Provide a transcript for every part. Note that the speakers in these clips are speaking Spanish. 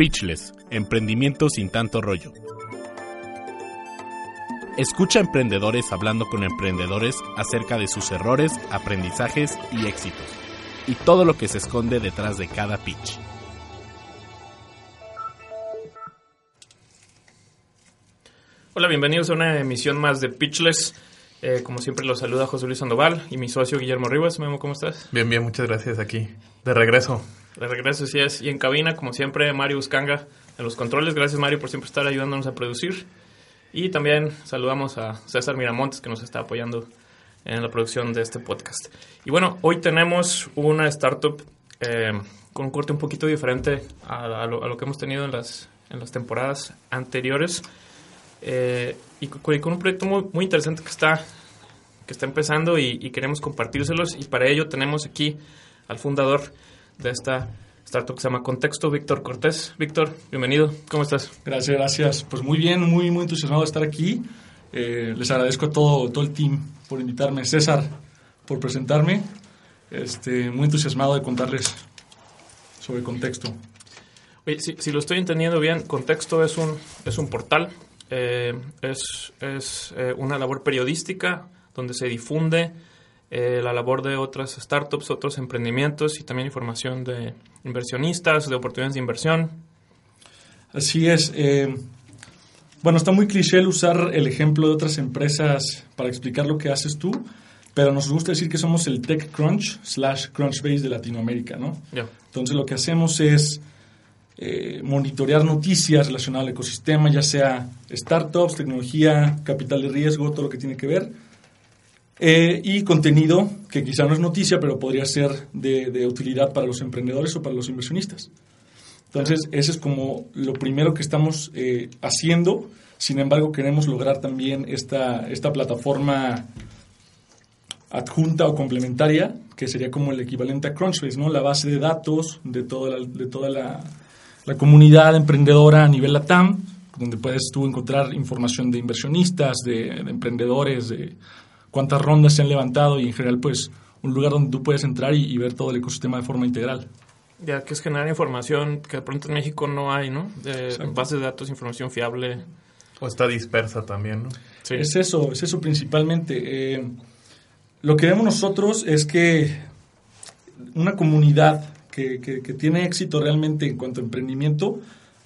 Pitchless, emprendimiento sin tanto rollo. Escucha a emprendedores hablando con emprendedores acerca de sus errores, aprendizajes y éxitos, y todo lo que se esconde detrás de cada pitch. Hola, bienvenidos a una emisión más de Pitchless. Eh, como siempre los saluda José Luis Sandoval y mi socio Guillermo Rivas. Memo, ¿cómo estás? Bien, bien, muchas gracias aquí. De regreso. De regreso, sí es. Y en cabina, como siempre, Mario Buscanga en los controles. Gracias, Mario, por siempre estar ayudándonos a producir. Y también saludamos a César Miramontes, que nos está apoyando en la producción de este podcast. Y bueno, hoy tenemos una startup eh, con un corte un poquito diferente a, a, lo, a, lo, que hemos tenido en las, en las temporadas anteriores. Eh, y con un proyecto muy, muy, interesante que está, que está empezando y, y, queremos compartírselos. Y para ello tenemos aquí al fundador de esta startup que se llama Contexto, Víctor Cortés. Víctor, bienvenido. ¿Cómo estás? Gracias, gracias. Pues muy bien, muy, muy entusiasmado de estar aquí. Eh, les agradezco a todo, todo el team por invitarme. César, por presentarme. Este, muy entusiasmado de contarles sobre Contexto. Oye, si, si lo estoy entendiendo bien, Contexto es un, es un portal eh, es, es eh, una labor periodística donde se difunde eh, la labor de otras startups, otros emprendimientos y también información de inversionistas, de oportunidades de inversión. Así es. Eh, bueno, está muy cliché el usar el ejemplo de otras empresas para explicar lo que haces tú, pero nos gusta decir que somos el TechCrunch slash Crunchbase de Latinoamérica, ¿no? Yeah. Entonces lo que hacemos es eh, monitorear noticias relacionadas al ecosistema, ya sea startups, tecnología, capital de riesgo, todo lo que tiene que ver. Eh, y contenido que quizá no es noticia, pero podría ser de, utilidad para los emprendedores o para los inversionistas. Entonces, ese es como lo primero que estamos eh, haciendo. Sin embargo, queremos lograr también esta, esta plataforma adjunta o complementaria, que sería como el equivalente a Crunchbase, ¿no? La base de datos de toda la, de toda la, la comunidad emprendedora a nivel LATAM, donde puedes tú encontrar información de inversionistas, de, emprendedores, de cuántas rondas se han levantado y en general pues un lugar donde tú puedes entrar y, y ver todo el ecosistema de forma integral. Ya que es generar información que de pronto en México no hay, ¿no? De bases de datos, información fiable. O está dispersa también, ¿no? Sí. Es eso, es eso principalmente. Eh, lo que vemos nosotros es que una comunidad que, que, que, tiene éxito realmente en cuanto a emprendimiento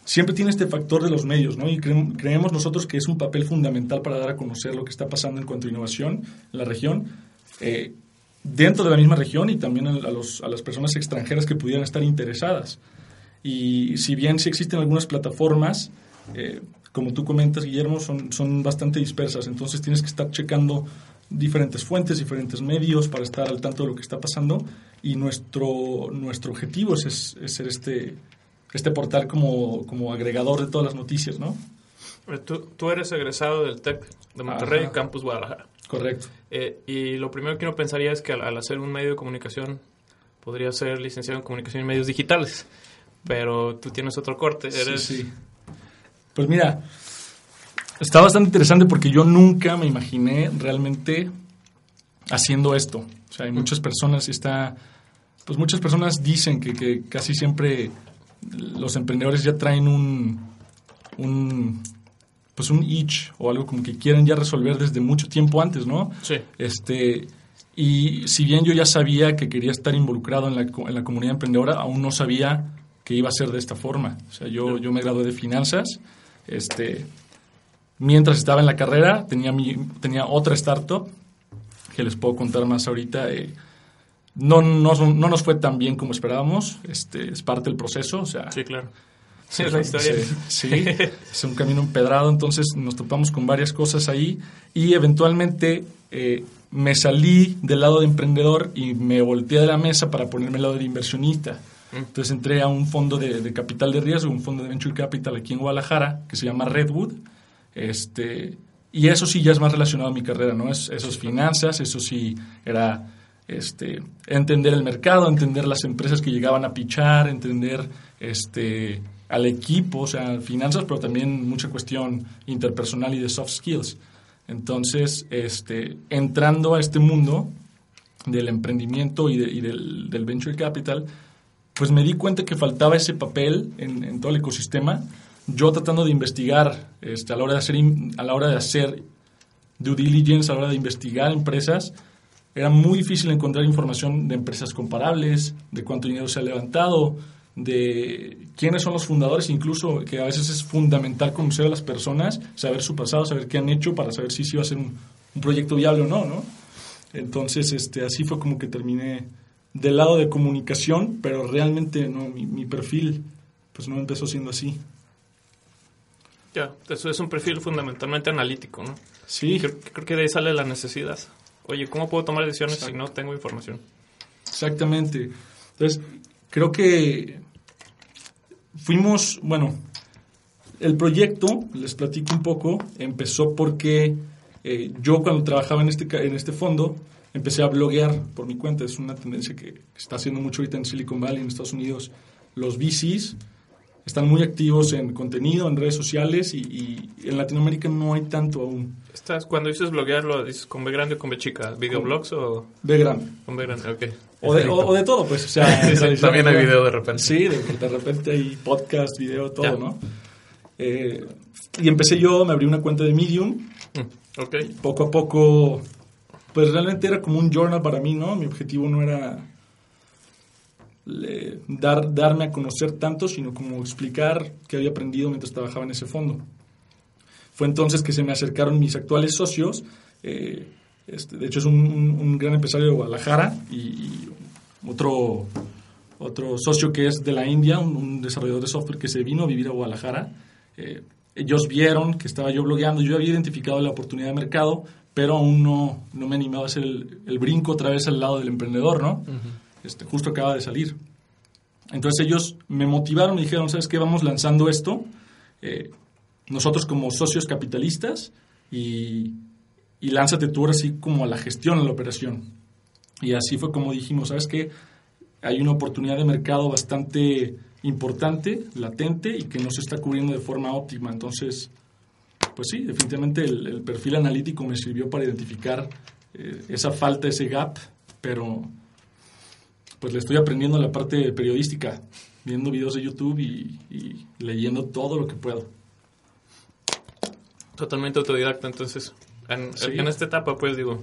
siempre tiene este factor de los medios, ¿no? Y cre creemos nosotros que es un papel fundamental para dar a conocer lo que está pasando en cuanto a innovación en la región, eh, dentro de la misma región y también a, los, a, las personas extranjeras que pudieran estar interesadas. Y si bien sí existen algunas plataformas, eh, como tú comentas, Guillermo, son, son bastante dispersas, entonces tienes que estar checando diferentes fuentes, diferentes medios para estar al tanto de lo que está pasando y nuestro, nuestro objetivo es, es ser este, este portal como, como agregador de todas las noticias, ¿no? Tú, tú eres egresado del TEC de Monterrey, Ajá. Campus Guadalajara. Correcto. Eh, y lo primero que uno pensaría es que al, al, hacer un medio de comunicación podría ser licenciado en comunicación y medios digitales, pero tú tienes otro corte. Eres... Sí, sí. Pues mira, está bastante interesante porque yo nunca me imaginé realmente haciendo esto. O sea, hay muchas personas, está, pues muchas personas dicen que, que casi siempre los emprendedores ya traen un, un pues un itch o algo como que quieren ya resolver desde mucho tiempo antes, ¿no? Sí. Este, y si bien yo ya sabía que quería estar involucrado en la, en la comunidad emprendedora, aún no sabía que iba a ser de esta forma. O sea, yo, yo me gradué de finanzas, este, mientras estaba en la carrera tenía, mi, tenía otra startup que les puedo contar más ahorita. Eh, no, no, no, nos fue tan bien como esperábamos, este, es parte del proceso, o sea... Sí, claro. Sí, es la historia. Sí, sí, es un camino empedrado, entonces nos topamos con varias cosas ahí y eventualmente eh, me salí del lado de emprendedor y me volteé de la mesa para ponerme al lado de inversionista. Entonces entré a un fondo de, de, capital de riesgo, un fondo de venture capital aquí en Guadalajara que se llama Redwood. Este, y eso sí ya es más relacionado a mi carrera, ¿no? Es, eso es finanzas, eso sí era este, entender el mercado, entender las empresas que llegaban a pichar, entender este, al equipo, o sea, finanzas, pero también mucha cuestión interpersonal y de soft skills. Entonces, este, entrando a este mundo del emprendimiento y, de, y del, del, venture capital, pues me di cuenta que faltaba ese papel en, todo el ecosistema. Yo tratando de investigar este, a, la hora de hacer, a la hora de hacer due diligence, a la hora de investigar empresas, era muy difícil encontrar información de empresas comparables, de cuánto dinero se ha levantado, de quiénes son los fundadores, incluso que a veces es fundamental conocer a las personas, saber su pasado, saber qué han hecho para saber si sí va a ser un, un proyecto viable o no, ¿no? Entonces, este, así fue como que terminé del lado de comunicación, pero realmente no, mi, mi perfil pues no empezó siendo así. Ya, eso es un perfil fundamentalmente analítico, ¿no? Sí, Creo, creo que de ahí sale la necesidad. Oye, ¿cómo puedo tomar decisiones si no tengo información? Exactamente. Entonces, creo que fuimos, bueno, el proyecto, les platico un poco, empezó porque eh, yo cuando trabajaba en este, en este fondo, empecé a bloguear por mi cuenta. Es una tendencia que está haciendo mucho ahorita en Silicon Valley, en Estados Unidos. Los VCs están muy activos en contenido, en redes sociales y, y en Latinoamérica no hay tanto aún. Estás, cuando dices bloguear, ¿lo dices con B grande o con B chica? ¿Videoblogs o De grande. con B grande? Ok. O de, o- o de todo, pues. O sea, también hay video de repente. Sí, de, de repente hay podcast, video, todo, Ya. ¿no? Eh, y empecé yo, me abrí una cuenta de Medium. Mm, ok. Poco a poco, pues realmente era como un journal para mí, ¿no? Mi objetivo no era dar, darme a conocer tanto, sino como explicar qué había aprendido mientras trabajaba en ese fondo. Fue entonces que se me acercaron mis actuales socios. eh, este, de hecho, es un, gran empresario de Guadalajara y, otro, otro socio que es de la India, un, desarrollador de software que se vino a vivir a Guadalajara. Eh, ellos vieron que estaba yo blogueando, yo había identificado la oportunidad de mercado, pero aún no, no me animaba a hacer el brinco otra vez al lado del emprendedor, ¿no? Este, justo acaba de salir. Entonces ellos me motivaron, me dijeron, ¿sabes qué? Vamos lanzando esto, eh, nosotros como socios capitalistas, y, y lánzate tú ahora sí como a la gestión, a la operación. Y así fue como dijimos, ¿sabes qué? Hay una oportunidad de mercado bastante importante, latente, y que no se está cubriendo de forma óptima. Entonces, pues sí, definitivamente el, el perfil analítico me sirvió para identificar eh, esa falta, ese gap, pero pues le estoy aprendiendo la parte periodística, viendo videos de YouTube y, y leyendo todo lo que puedo. Totalmente autodidacta, entonces. En, Sí. en esta etapa, pues digo,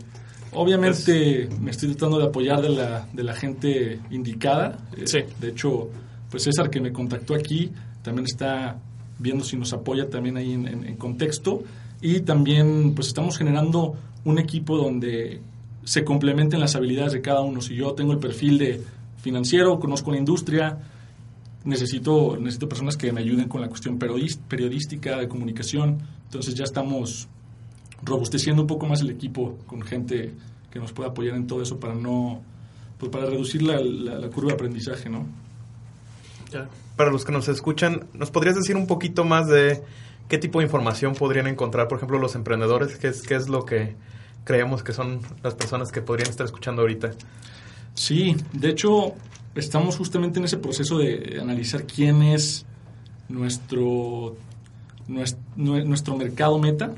Obviamente me estoy tratando de apoyar de la, de la gente indicada. Eh, Sí. De hecho, pues César que me contactó aquí también está viendo si nos apoya también ahí en, en- en contexto. Y también pues estamos generando un equipo donde se complementen las habilidades de cada uno. Si yo tengo el perfil de financiero, conozco la industria, necesito, necesito personas que me ayuden con la cuestión periodística, de comunicación. Entonces ya estamos robusteciendo un poco más el equipo con gente que nos pueda apoyar en todo eso para no pues para reducir la, la- la curva de aprendizaje, ¿no? Para los que nos escuchan, ¿nos podrías decir un poquito más de qué tipo de información podrían encontrar, por ejemplo, los emprendedores? ¿Qué es, qué es lo que creemos que son las personas que podrían estar escuchando ahorita? Sí, de hecho estamos justamente en ese proceso de analizar quién es nuestro nues- nue- nuestro mercado meta.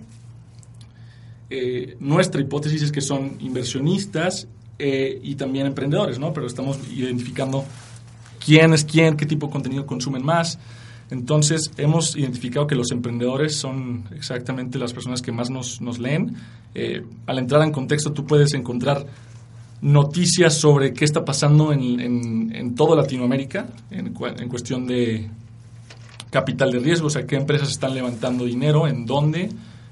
Eh, nuestra hipótesis es que son inversionistas eh, y también emprendedores, ¿no? Pero estamos identificando quién es quién, qué tipo de contenido consumen más. Entonces, hemos identificado que los emprendedores son exactamente las personas que más nos, nos leen. Eh, al entrar en contexto, tú puedes encontrar noticias sobre qué está pasando en, en, en toda Latinoamérica en, en cuestión de capital de riesgo, o sea, qué empresas están levantando dinero, en dónde,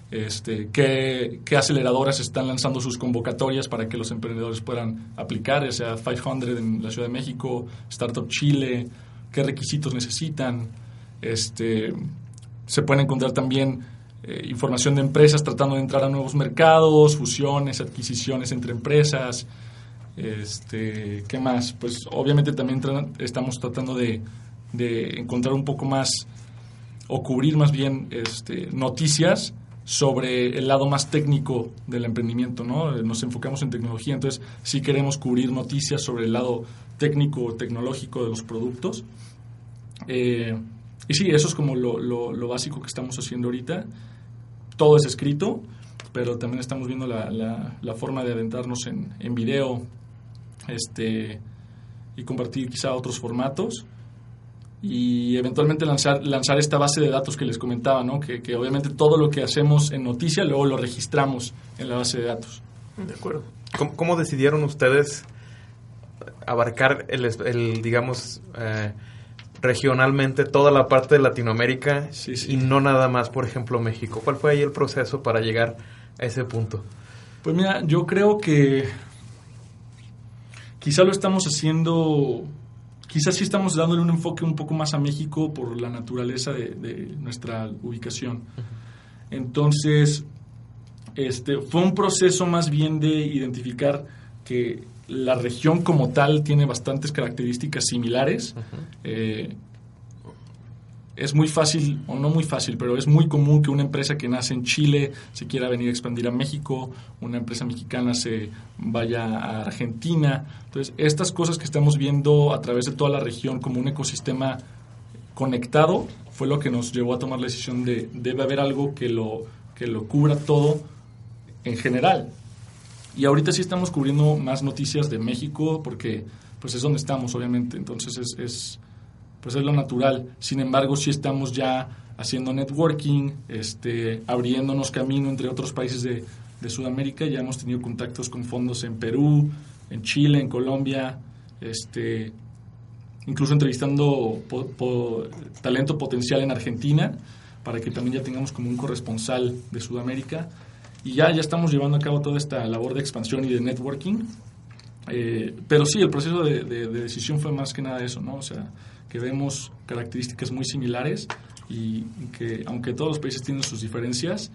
este, qué, aceleradoras están lanzando sus convocatorias para que los emprendedores puedan aplicar, ya sea 500 en la Ciudad de México, Startup Chile, qué requisitos necesitan. Este, se pueden encontrar también eh, información de empresas tratando de entrar a nuevos mercados, fusiones, adquisiciones entre empresas. Este, ¿Qué más? Pues obviamente también estamos tratando de, encontrar un poco más o cubrir más bien este, noticias sobre el lado más técnico del emprendimiento, ¿no? Nos enfocamos en tecnología, entonces sí queremos cubrir noticias sobre el lado técnico o tecnológico de los productos. Eh, y sí, eso es como lo, lo- lo básico que estamos haciendo ahorita. Todo es escrito, pero también estamos viendo la, la- la forma de adentrarnos en, en video. Este, y compartir quizá otros formatos y eventualmente lanzar, lanzar esta base de datos que les comentaba, ¿no? que, que obviamente todo lo que hacemos en noticia luego lo registramos en la base de datos. De acuerdo. ¿Cómo, cómo decidieron ustedes abarcar el, el, digamos, eh, regionalmente toda la parte de Latinoamérica Sí, sí. y no nada más, por ejemplo, México? ¿Cuál fue ahí el proceso para llegar a ese punto? Pues mira, yo creo que quizá lo estamos haciendo, quizás sí estamos dándole un enfoque un poco más a México por la naturaleza de, de nuestra ubicación. Entonces, este, fue un proceso más bien de identificar que la región como tal tiene bastantes características similares. Eh, es muy fácil, o no muy fácil, pero es muy común que una empresa que nace en Chile se quiera venir a expandir a México, una empresa mexicana se vaya a Argentina. Entonces, estas cosas que estamos viendo a través de toda la región como un ecosistema conectado fue lo que nos llevó a tomar la decisión de debe haber algo que lo, que lo cubra todo en general. Y ahorita sí estamos cubriendo más noticias de México porque pues es donde estamos, obviamente. Entonces es, es pues es lo natural. Sin embargo, sí estamos ya haciendo networking, este, abriéndonos camino entre otros países de, de Sudamérica. Ya hemos tenido contactos con fondos en Perú, en Chile, en Colombia, este, incluso entrevistando po- talento potencial en Argentina para que también ya tengamos como un corresponsal de Sudamérica. Y ya, ya estamos llevando a cabo toda esta labor de expansión y de networking. Eh, pero sí, el proceso de, de- de decisión fue más que nada eso, ¿no? O sea, que vemos características muy similares y que, aunque todos los países tienen sus diferencias,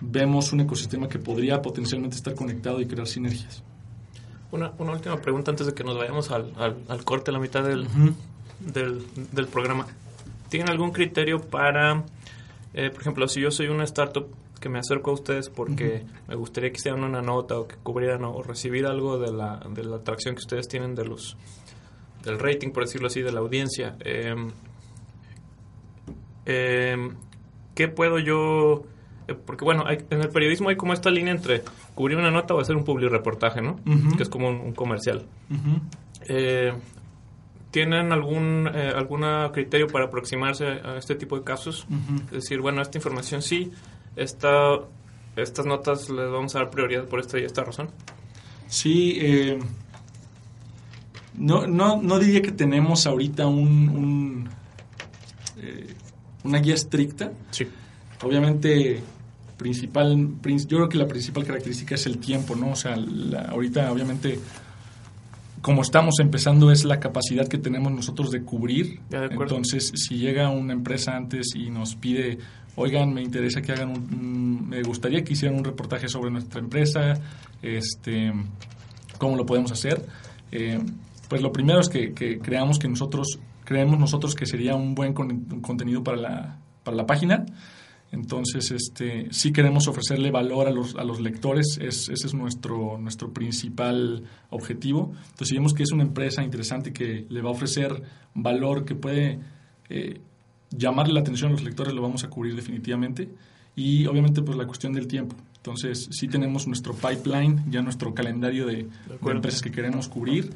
vemos un ecosistema que podría potencialmente estar conectado y crear sinergias. Una, una última pregunta antes de que nos vayamos al, al, al corte a la mitad del, del, del programa. ¿Tienen algún criterio para, eh, por ejemplo, si yo soy una startup que me acerco a ustedes porque me gustaría que hicieran una nota o que cubrieran o recibir algo de la, de la atracción que ustedes tienen de los del rating, por decirlo así, de la audiencia? Eh, eh, ¿Qué puedo yo...? eh, Porque bueno, hay- en el periodismo hay como esta línea entre cubrir una nota o hacer un public reportaje, ¿no? Ujú. Que es como un, un comercial. Ujú. Eh, ¿Tienen algún eh, alguna criterio para aproximarse a este tipo de casos? Es decir, bueno, esta información sí, esta, estas notas les vamos a dar prioridad por esta y esta razón. Sí, eh, no, no, no diría que tenemos ahorita un, un, eh, una guía estricta. Sí. Obviamente, principal, prin- yo creo que la principal característica es el tiempo, ¿no? O sea, la- ahorita obviamente, como estamos empezando, es la capacidad que tenemos nosotros de cubrir. De. Entonces, si llega una empresa antes y nos pide, oigan, me interesa que hagan un, un- me gustaría que hicieran un reportaje sobre nuestra empresa, este, cómo lo podemos hacer. Eh, pues lo primero es que, que creamos que nosotros, creemos nosotros que sería un buen con- contenido para la, para la página. Entonces, este, sí queremos ofrecerle valor a los, a los lectores, es, ese es nuestro, nuestro principal objetivo. Entonces, si vemos que es una empresa interesante que le va a ofrecer valor, que puede eh, llamarle la atención a los lectores, lo vamos a cubrir definitivamente. Y obviamente, pues la cuestión del tiempo. Entonces, sí tenemos nuestro pipeline, ya nuestro calendario de, empresas que queremos cubrir.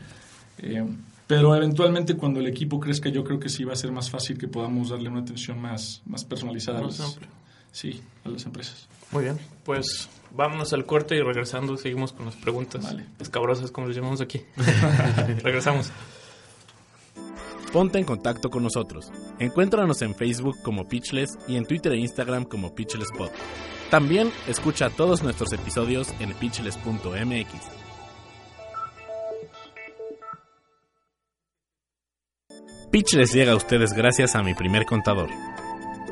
Eh, pero eventualmente cuando el equipo crezca yo creo que sí va a ser más fácil que podamos darle una atención más, más personalizada a amplio. Sí, a las empresas. Muy bien. Pues vámonos al corte y regresando seguimos con las preguntas Vale. escabrosas, como les llamamos aquí. Regresamos. Ponte en contacto con nosotros. Encuéntranos en Facebook como Pitchless y en Twitter e Instagram como PitchlessPod. También escucha todos nuestros episodios en pitchless.mx. Pitchless llega a ustedes gracias a mi primer contador.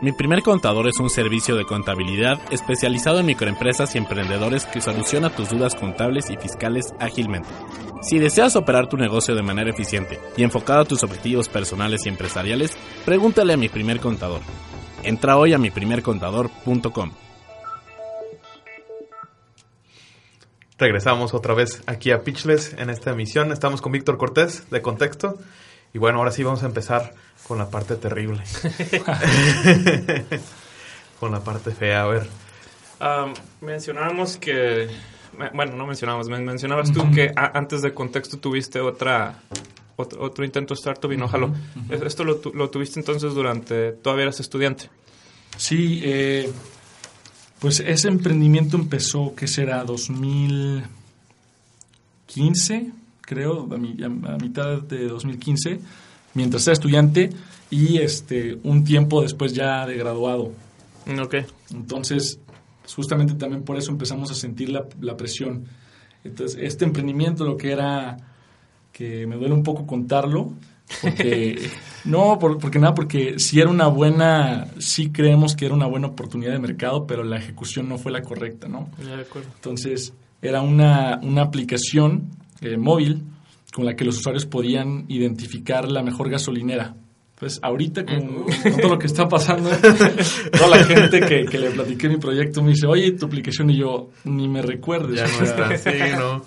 Mi primer contador es un servicio de contabilidad especializado en microempresas y emprendedores que soluciona tus dudas contables y fiscales ágilmente. Si deseas operar tu negocio de manera eficiente y enfocado a tus objetivos personales y empresariales, pregúntale a mi primer contador. Entra hoy a miprimercontador.com. Regresamos otra vez aquí a Pitchless en esta emisión. Estamos con Víctor Cortés de Contexto. Y bueno, ahora sí vamos a empezar con la parte terrible. con la parte fea. A ver, Am, mencionábamos que. Bueno, no mencionábamos, men- mencionabas tú que a- antes de contexto tuviste otra otro, otro intento startup y no jaló. ¿Esto lo, lo, tuviste entonces durante, todavía eras estudiante? Sí, eh, pues ese emprendimiento empezó, ¿qué será? 2015, creo, a, a mitad de 2015, mientras era estudiante y este un tiempo después ya de graduado. Ok. Entonces, justamente también por eso empezamos a sentir la, la presión. Entonces, este emprendimiento lo que era, que me duele un poco contarlo, porque, no, porque nada, porque sí era una buena, sí creemos que era una buena oportunidad de mercado, pero la ejecución no fue la correcta, ¿no? Ya, de acuerdo. Entonces, era una, una aplicación eh, móvil con la que los usuarios podían identificar la mejor gasolinera. Pues ahorita con, con, todo lo que está pasando, toda la gente que, que, le platiqué mi proyecto me dice, oye, tu aplicación y yo, ni me recuerdes. Ya no está, sí, no.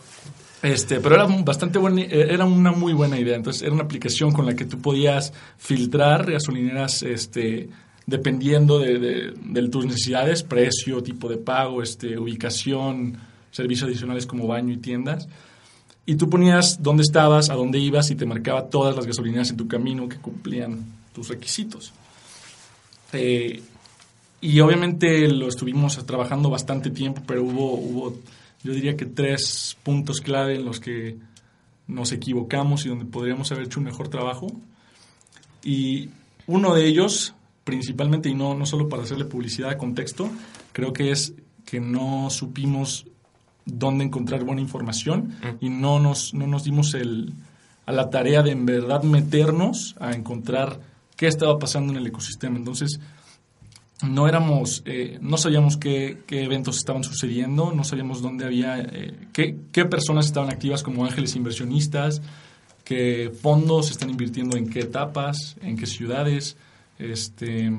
Este, pero era bastante buena, era una muy buena idea. Entonces, era una aplicación con la que tú podías filtrar gasolineras, este, dependiendo de, de, de tus necesidades, precio, tipo de pago, este, ubicación, servicios adicionales como baño y tiendas. Y tú ponías dónde estabas, a dónde ibas y te marcaba todas las gasolineras en tu camino que cumplían tus requisitos. Eh, y obviamente lo estuvimos trabajando bastante tiempo, pero hubo, hubo, yo diría que tres puntos clave en los que nos equivocamos y donde podríamos haber hecho un mejor trabajo. Y uno de ellos, principalmente, y no, no solo para hacerle publicidad a contexto, creo que es que no supimos dónde encontrar buena información y no nos, no nos dimos el, a la tarea de en verdad meternos a encontrar qué estaba pasando en el ecosistema. Entonces, no éramos, eh, no sabíamos qué, qué, eventos estaban sucediendo, no sabíamos dónde había, eh, qué, qué, personas estaban activas como ángeles inversionistas, qué fondos están invirtiendo en qué etapas, en qué ciudades, este,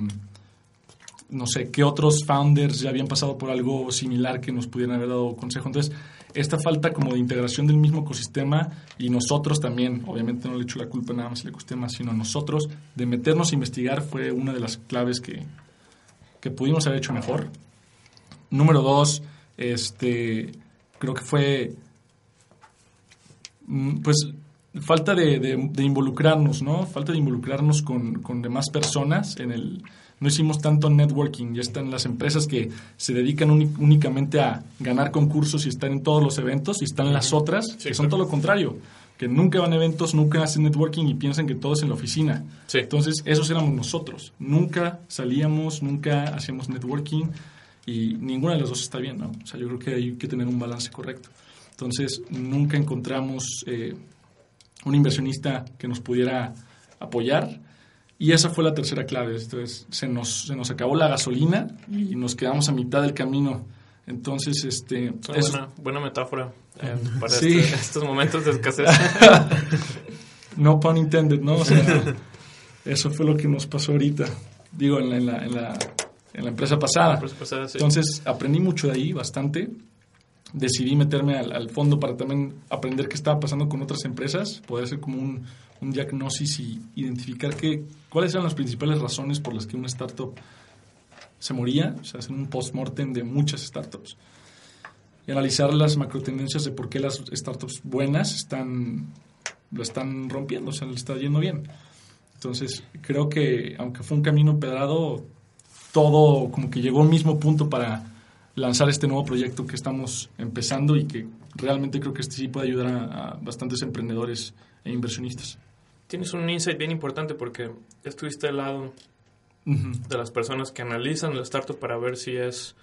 no sé, qué otros founders ya habían pasado por algo similar que nos pudieran haber dado consejo. Entonces, esta falta como de integración del mismo ecosistema y nosotros también, obviamente no le echo la culpa nada más al ecosistema, sino nosotros, de meternos a investigar fue una de las claves que, que pudimos haber hecho mejor. Número dos, este, creo que fue, pues, falta de, de, de involucrarnos, ¿no? Falta de involucrarnos con, con demás personas en el no hicimos tanto networking, ya están las empresas que se dedican únicamente a ganar concursos y están en todos los eventos, y están las otras sí, que son todo lo contrario, que nunca van a eventos, nunca hacen networking y piensan que todo es en la oficina. Sí. Entonces, esos éramos nosotros. Nunca salíamos, nunca hacíamos networking y ninguna de las dos está bien, ¿no? O sea, yo creo que hay que tener un balance correcto. Entonces, nunca encontramos eh, un inversionista que nos pudiera apoyar y esa fue la tercera clave. Entonces, se nos, se nos acabó la gasolina y nos quedamos a mitad del camino. Entonces, este... Es una buena, buena, metáfora eh, para sí. este, estos momentos de escasez. no pun intended, ¿no? O sea, eso fue lo que nos pasó ahorita. Digo, en la, en la, en la, en la empresa pasada. La empresa pasada sí. Entonces, aprendí mucho de ahí, bastante. Decidí meterme al, al, fondo para también aprender qué estaba pasando con otras empresas, poder hacer como un, un diagnosis y identificar qué, cuáles eran las principales razones por las que una startup se moría, o sea, hacer un post-mortem de muchas startups y analizar las macrotendencias de por qué las startups buenas están, lo están rompiendo, o sea, le está yendo bien. Entonces, creo que aunque fue un camino empedrado, todo como que llegó al mismo punto para lanzar este nuevo proyecto que estamos empezando y que realmente creo que este sí puede ayudar a, a bastantes emprendedores e inversionistas. Tienes un insight bien importante porque estuviste al lado uh -huh. de las personas que analizan la startup para ver si es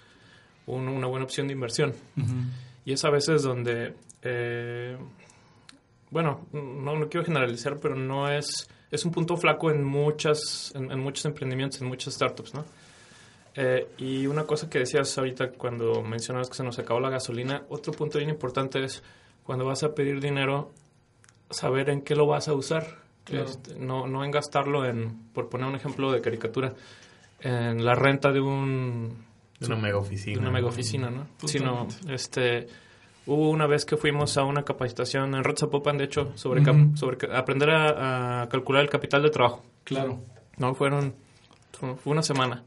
un, una buena opción de inversión. Uh -huh. Y es a veces donde, eh, bueno, no, no, quiero generalizar, pero no es, es un punto flaco en, muchas, en, en muchos emprendimientos, en muchas startups, ¿no? Eh, y una cosa que decías ahorita cuando mencionabas que se nos acabó la gasolina, otro punto bien importante es cuando vas a pedir dinero, saber en qué lo vas a usar. Claro. Este, no, no en gastarlo en, por poner un ejemplo de caricatura, en la renta de un... De una mega oficina. De una mega oficina, ¿no? Sino, este... Hubo una vez que fuimos a una capacitación en Zapopan, de hecho, sobre, uh -huh. sobre aprender a, a, calcular el capital de trabajo. Claro. No, fueron... Fue una semana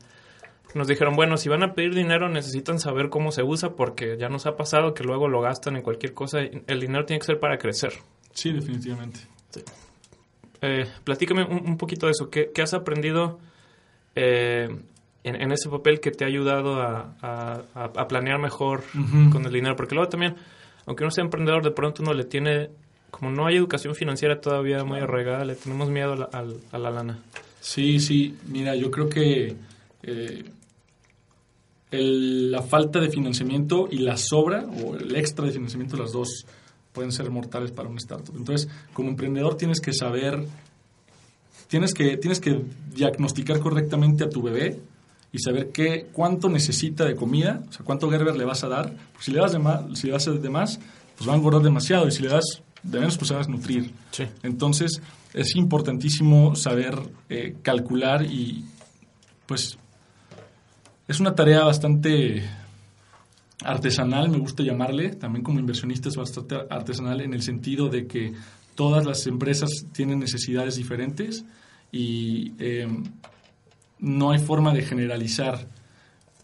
nos dijeron, bueno, si van a pedir dinero necesitan saber cómo se usa porque ya nos ha pasado que luego lo gastan en cualquier cosa. El dinero tiene que ser para crecer. Sí, definitivamente. Sí. Eh, platícame un, poquito de eso. ¿Qué, has aprendido eh, en, ese papel que te ha ayudado a, planear mejor con el dinero? Porque luego también, aunque uno sea emprendedor, de pronto uno le tiene, como no hay educación financiera todavía muy arraigada, le tenemos miedo a la, lana. Sí, sí. Mira, yo creo que eh, la falta de financiamiento y la sobra o el extra de financiamiento, las dos pueden ser mortales para un startup. Entonces, como emprendedor tienes que saber, tienes que, tienes que diagnosticar correctamente a tu bebé y saber qué, cuánto necesita de comida, o sea, cuánto Gerber le vas a dar. si le das de más, si le das de más, pues va a engordar demasiado y si le das de menos, pues se va a nutrir. Entonces, es importantísimo saber eh, calcular y, pues, es una tarea bastante artesanal, me gusta llamarle, también como inversionista es bastante artesanal en el sentido de que todas las empresas tienen necesidades diferentes y em, no hay forma de generalizar.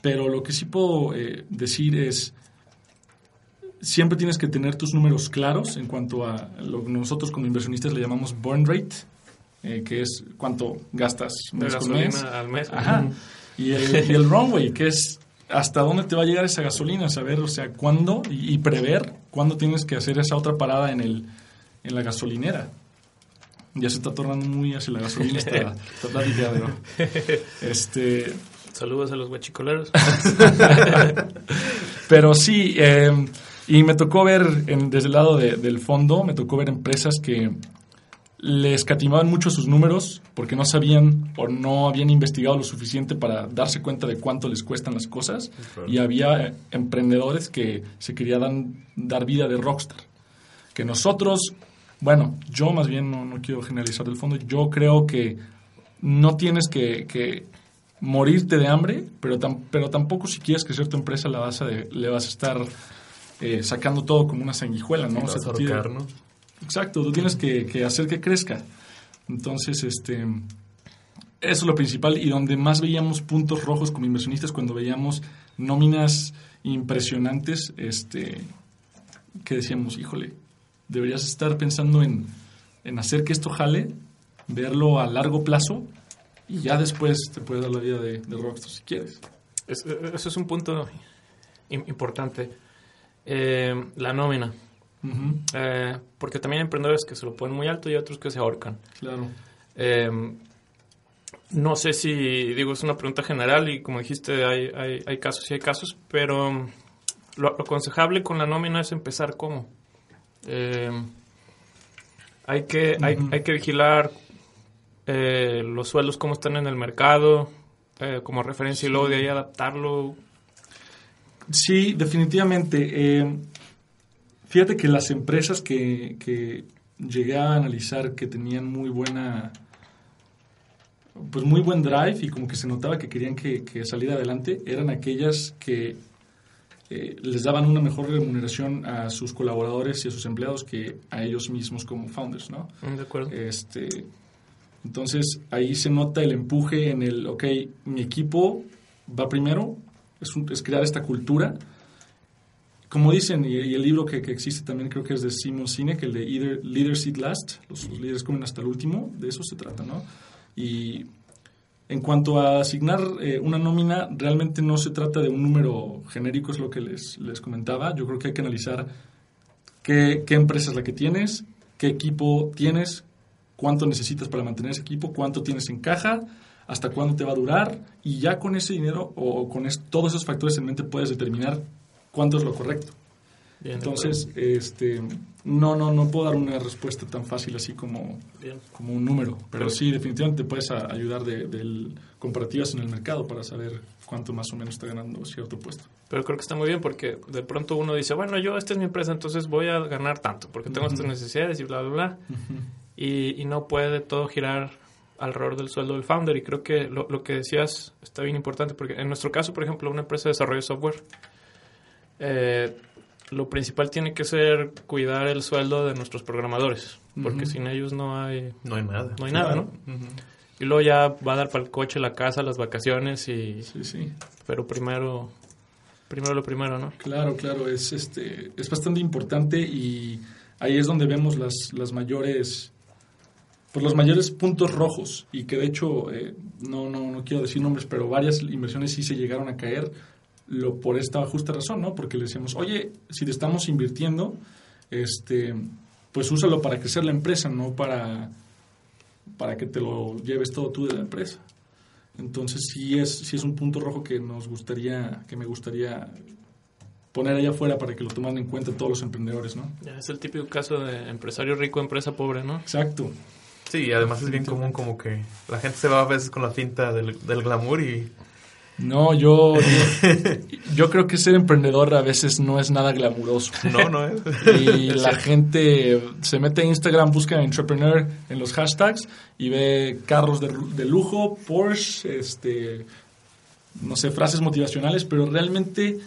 Pero lo que sí puedo eh, decir es, siempre tienes que tener tus números claros en cuanto a lo que nosotros como inversionistas le llamamos burn rate, eh, que es cuánto gastas mes con mes. al mes. Y el, y el runway, que es hasta dónde te va a llegar esa gasolina, saber, o sea, cuándo y, prever cuándo tienes que hacer esa otra parada en, el, en la gasolinera. Ya se está tornando muy hacia la gasolina esta, esta plática, Este... Saludos a los guachicoleros. pero sí, eh, y me tocó ver desde el lado del fondo, me tocó ver empresas que le escatimaban mucho sus números porque no sabían o no habían investigado lo suficiente para darse cuenta de cuánto les cuestan las cosas. Y había emprendedores que se querían dar vida de rockstar. Que nosotros, bueno, yo más bien no, quiero generalizar del fondo, yo creo que no tienes que, morirte de hambre, pero, pero tampoco si quieres crecer tu empresa la vas a le vas a estar eh, sacando todo como una sanguijuela, ¿no? ¿no? Exacto, tú tienes que, hacer que crezca. Entonces, este, eso es lo principal y donde más veíamos puntos rojos como inversionistas cuando veíamos nóminas impresionantes, este, que decíamos, híjole, deberías estar pensando en, hacer que esto jale, verlo a largo plazo y ya después te puedes dar la vida de, Rockstar si quieres. eso es un punto importante. Eh, la nómina. Eh, porque también hay emprendedores que se lo ponen muy alto y otros que se ahorcan. Claro. Eh, no sé si, digo, es una pregunta general y como dijiste, hay, hay, casos y hay casos, pero lo, aconsejable con la nómina es empezar cómo. Eh, hay, que, hay, hay, que vigilar los sueldos, cómo están en el mercado, como referencia y luego de ahí adaptarlo. Sí, definitivamente. Fíjate que las empresas que, que llegué a analizar que tenían muy buena pues muy buen drive y como que se notaba que querían que, que saliera adelante eran aquellas que eh, les daban una mejor remuneración a sus colaboradores y a sus empleados que a ellos mismos como founders, ¿no? Mm, de acuerdo. Este, entonces ahí se nota el empuje en el, ok, mi equipo va primero, es, es crear esta cultura como dicen, y, el libro que, existe también creo que es de Simon Sinek, el de Either Leaders Eat Last, los, líderes comen hasta el último, de eso se trata, ¿no? Y en cuanto a asignar eh, una nómina, realmente no se trata de un número genérico, es lo que les, les comentaba. Yo creo que hay que analizar qué, qué empresa es la que tienes, qué equipo tienes, cuánto necesitas para mantener ese equipo, cuánto tienes en caja, hasta cuándo te va a durar, y ya con ese dinero o con todos esos factores en mente puedes determinar cuánto es lo correcto. Entonces, este, no, no, no puedo dar una respuesta tan fácil así como, como un número, pero sí, definitivamente te puedes ayudar de, comparativas en el mercado para saber cuánto más o menos está ganando cierto puesto. Pero creo que está muy bien porque de pronto uno dice, bueno, yo esta es mi empresa, entonces voy a ganar tanto porque tengo estas necesidades y bla, bla, bla. y, y, no puede todo girar alrededor del sueldo del founder. Y creo que lo, lo que decías está bien importante porque en nuestro caso, por ejemplo, una empresa de desarrollo de software, eh, lo principal tiene que ser cuidar el sueldo de nuestros programadores, porque sin ellos no hay... No hay nada. No hay nada, ¿no? Y luego ya va a dar para el coche, la casa, las vacaciones y... Sí, sí. Pero primero, primero lo primero, ¿no? Claro, claro, es, este, es bastante importante y ahí es donde vemos las, las mayores pues los mayores puntos rojos y que de hecho eh, no, no, no quiero decir nombres, pero varias inversiones sí se llegaron a caer lo, por esta justa razón, ¿no? Porque le decíamos, oye, si te estamos invirtiendo, este, pues úsalo para crecer la empresa, no para, para que te lo lleves todo tú de la empresa. Entonces sí es, sí es un punto rojo que nos gustaría, que me gustaría poner allá afuera para que lo tomen en cuenta todos los emprendedores, ¿no? Ya, es el típico caso de empresario rico, empresa pobre, ¿no? Exacto. Sí, y además es bien común como que la gente se va a veces con la finta del, del glamour y... No, yo, yo, creo que ser emprendedor a veces no es nada glamuroso. No, no es. Y la gente se mete a Instagram, busca entrepreneur en los hashtags y ve carros de, de lujo, Porsche, este, no sé, frases motivacionales, pero realmente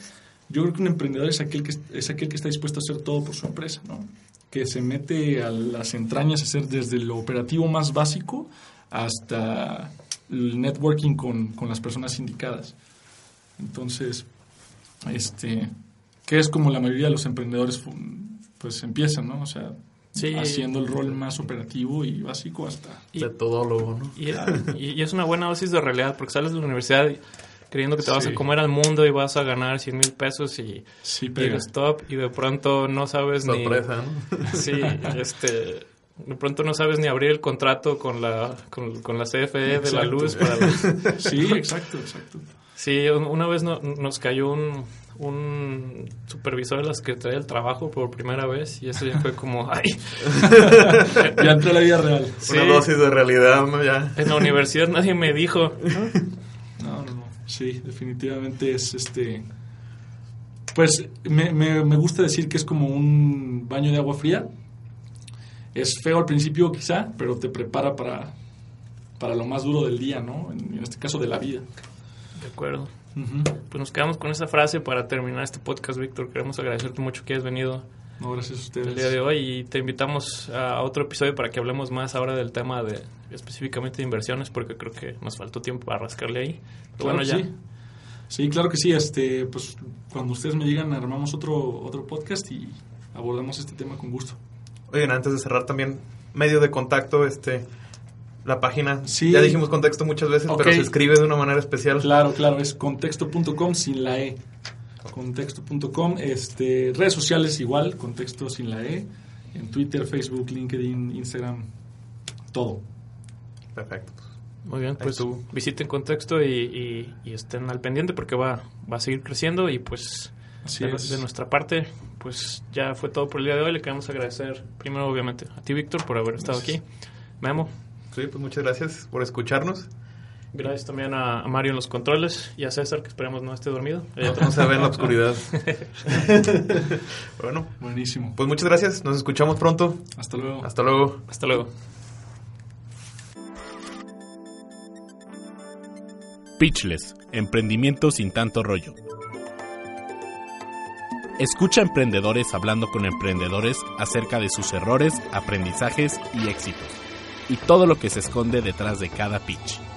yo creo que un emprendedor es aquel que, es aquel que está dispuesto a hacer todo por su empresa, ¿no? Que se mete a las entrañas a hacer desde lo operativo más básico hasta el networking con, con las personas indicadas. Entonces, este, que es como la mayoría de los emprendedores pues empiezan, ¿no? O sea, Sí. haciendo el rol más operativo y básico hasta... Y- de todólogo, ¿no? Y, y- y es una buena dosis de realidad porque sales de la universidad creyendo que te vas Sí. a comer al mundo y vas a ganar 100 mil pesos y Sí, top y de pronto no sabes Sorpresa, ¿no? ni... Sí, este... De pronto no sabes ni abrir el contrato con la, con, con la CFE de la luz. Para la- Sí, exacto, exacto. Sí, un- una vez no- nos cayó un, un supervisor de la Secretaría del Trabajo por primera vez y eso ya fue como, ay, Ya entré a la vida real. Sí. Una dosis de realidad, ¿no? Ya. en la universidad nadie me dijo. No, no, no. Sí, definitivamente es este. Pues me, me, me gusta decir que es como un baño de agua fría. Es feo al principio, quizá, pero te prepara para, para lo más duro del día, ¿no? En, en este caso, de la vida. De acuerdo. Pues nos quedamos con esa frase para terminar este podcast, Víctor. Queremos agradecerte mucho que hayas venido No, gracias a ustedes. el día de hoy y te invitamos a otro episodio para que hablemos más ahora del tema de específicamente de inversiones porque creo que nos faltó tiempo para rascarle ahí. Pero Claro bueno, ya. sí. Sí, claro que sí. Este, pues cuando ustedes me digan, armamos otro, otro podcast y abordamos este tema con gusto. Oigan, antes de cerrar también, medio de contacto, este, la página. Sí. Ya dijimos contexto muchas veces, pero se escribe de una manera especial. Claro, claro, es contexto.com sin la E. Contexto.com, este, redes sociales igual, contexto sin la E, en Twitter, Facebook, LinkedIn, Instagram, todo. Perfecto. Muy bien, pues visiten contexto y, y- y estén al pendiente porque va, va a seguir creciendo y pues Así de, es. de nuestra parte pues ya fue todo por el día de hoy. Le queremos agradecer primero obviamente a ti Víctor por haber estado aquí. Memo, Sí, pues muchas gracias por escucharnos. gracias también a, a Mario en los controles y a César que esperemos no esté dormido. Ella No se ve en la oscuridad. bueno, Buenísimo. pues muchas gracias. Nos escuchamos pronto. Hasta luego. Hasta luego. Hasta luego. Pitchless, emprendimiento sin tanto rollo. Escucha a emprendedores hablando con emprendedores acerca de sus errores, aprendizajes y éxitos, y todo lo que se esconde detrás de cada pitch.